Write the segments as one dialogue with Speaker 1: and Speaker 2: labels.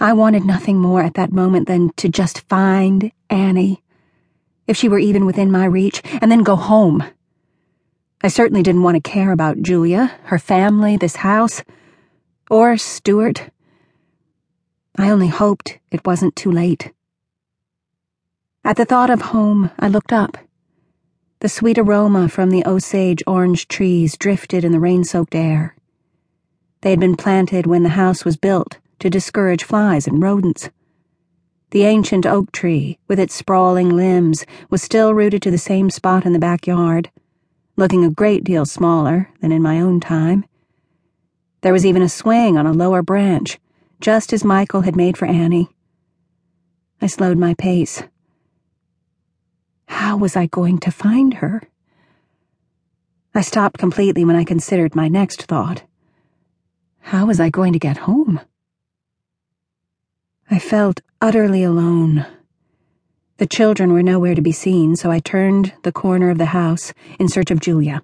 Speaker 1: I wanted nothing more at that moment than to just find Annie, if she were even within my reach, and then go home. I certainly didn't want to care about Julia, her family, this house, or Stuart. I only hoped it wasn't too late. At the thought of home, I looked up. The sweet aroma from the Osage orange trees drifted in the rain soaked air. They had been planted when the house was built to discourage flies and rodents. The ancient oak tree, with its sprawling limbs, was still rooted to the same spot in the backyard, looking a great deal smaller than in my own time. There was even a swing on a lower branch, just as Michael had made for Annie. I slowed my pace. How was I going to find her? I stopped completely when I considered my next thought. How was I going to get home? I felt utterly alone. The children were nowhere to be seen, so I turned the corner of the house in search of Julia.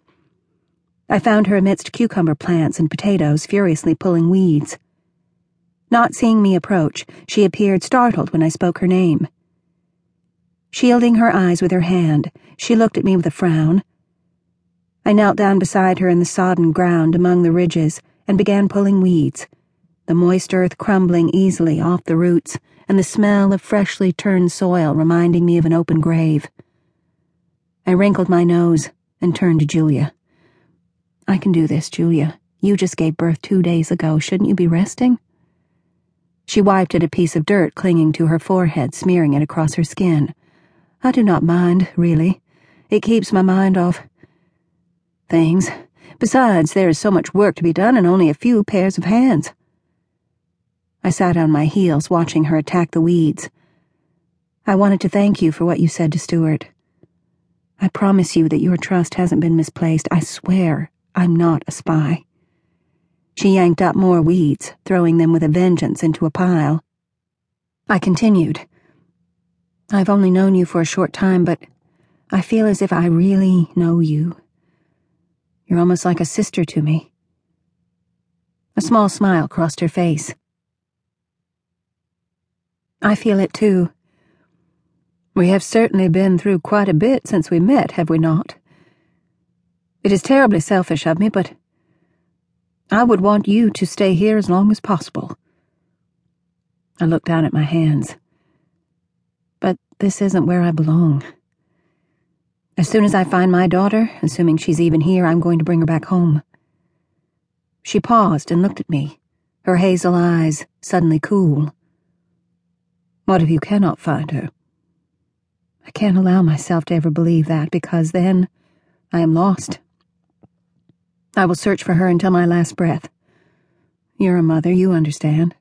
Speaker 1: I found her amidst cucumber plants and potatoes, furiously pulling weeds. Not seeing me approach, she appeared startled when I spoke her name. Shielding her eyes with her hand, she looked at me with a frown. I knelt down beside her in the sodden ground among the ridges and began pulling weeds the moist earth crumbling easily off the roots, and the smell of freshly turned soil reminding me of an open grave. I wrinkled my nose and turned to Julia. I can do this, Julia. You just gave birth two days ago. Shouldn't you be resting? She wiped at a piece of dirt clinging to her forehead, smearing it across her skin. I do not mind, really. It keeps my mind off things. Besides, there is so much work to be done and only a few pairs of hands. I sat on my heels, watching her attack the weeds. I wanted to thank you for what you said to Stuart. I promise you that your trust hasn't been misplaced. I swear I'm not a spy. She yanked up more weeds, throwing them with a vengeance into a pile. I continued. I've only known you for a short time, but I feel as if I really know you. You're almost like a sister to me. A small smile crossed her face. I feel it too. We have certainly been through quite a bit since we met, have we not? It is terribly selfish of me, but I would want you to stay here as long as possible. I looked down at my hands. But this isn't where I belong. As soon as I find my daughter, assuming she's even here, I'm going to bring her back home. She paused and looked at me, her hazel eyes suddenly cool. What if you cannot find her? I can't allow myself to ever believe that, because then I am lost. I will search for her until my last breath. You're a mother, you understand.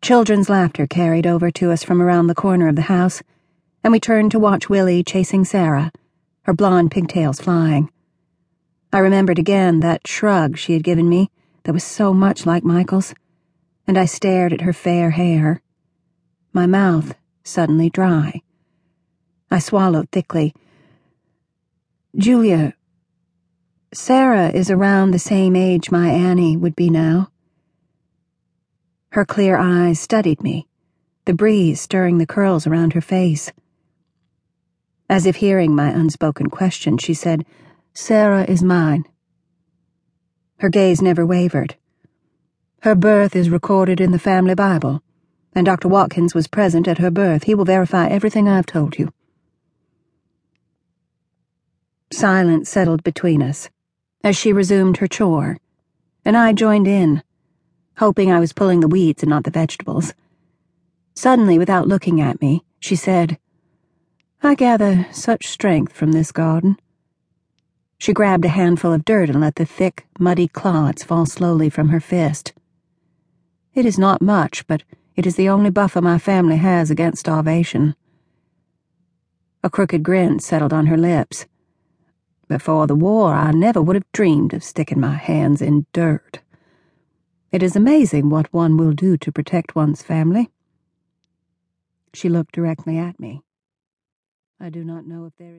Speaker 1: Children's laughter carried over to us from around the corner of the house, and we turned to watch Willie chasing Sarah, her blonde pigtails flying. I remembered again that shrug she had given me that was so much like Michael's, and I stared at her fair hair my mouth suddenly dry. I swallowed thickly. Julia, Sarah is around the same age my Annie would be now. Her clear eyes studied me, the breeze stirring the curls around her face. As if hearing my unspoken question, she said, Sarah is mine. Her gaze never wavered. Her birth is recorded in the family Bible and Dr. Watkins was present at her birth. He will verify everything I've told you. Silence settled between us as she resumed her chore, and I joined in, hoping I was pulling the weeds and not the vegetables. Suddenly, without looking at me, she said, I gather such strength from this garden. She grabbed a handful of dirt and let the thick, muddy clods fall slowly from her fist. It is not much, but it is the only buffer my family has against starvation. A crooked grin settled on her lips. Before the war, I never would have dreamed of sticking my hands in dirt. It is amazing what one will do to protect one's family. She looked directly at me. I do not know if there is.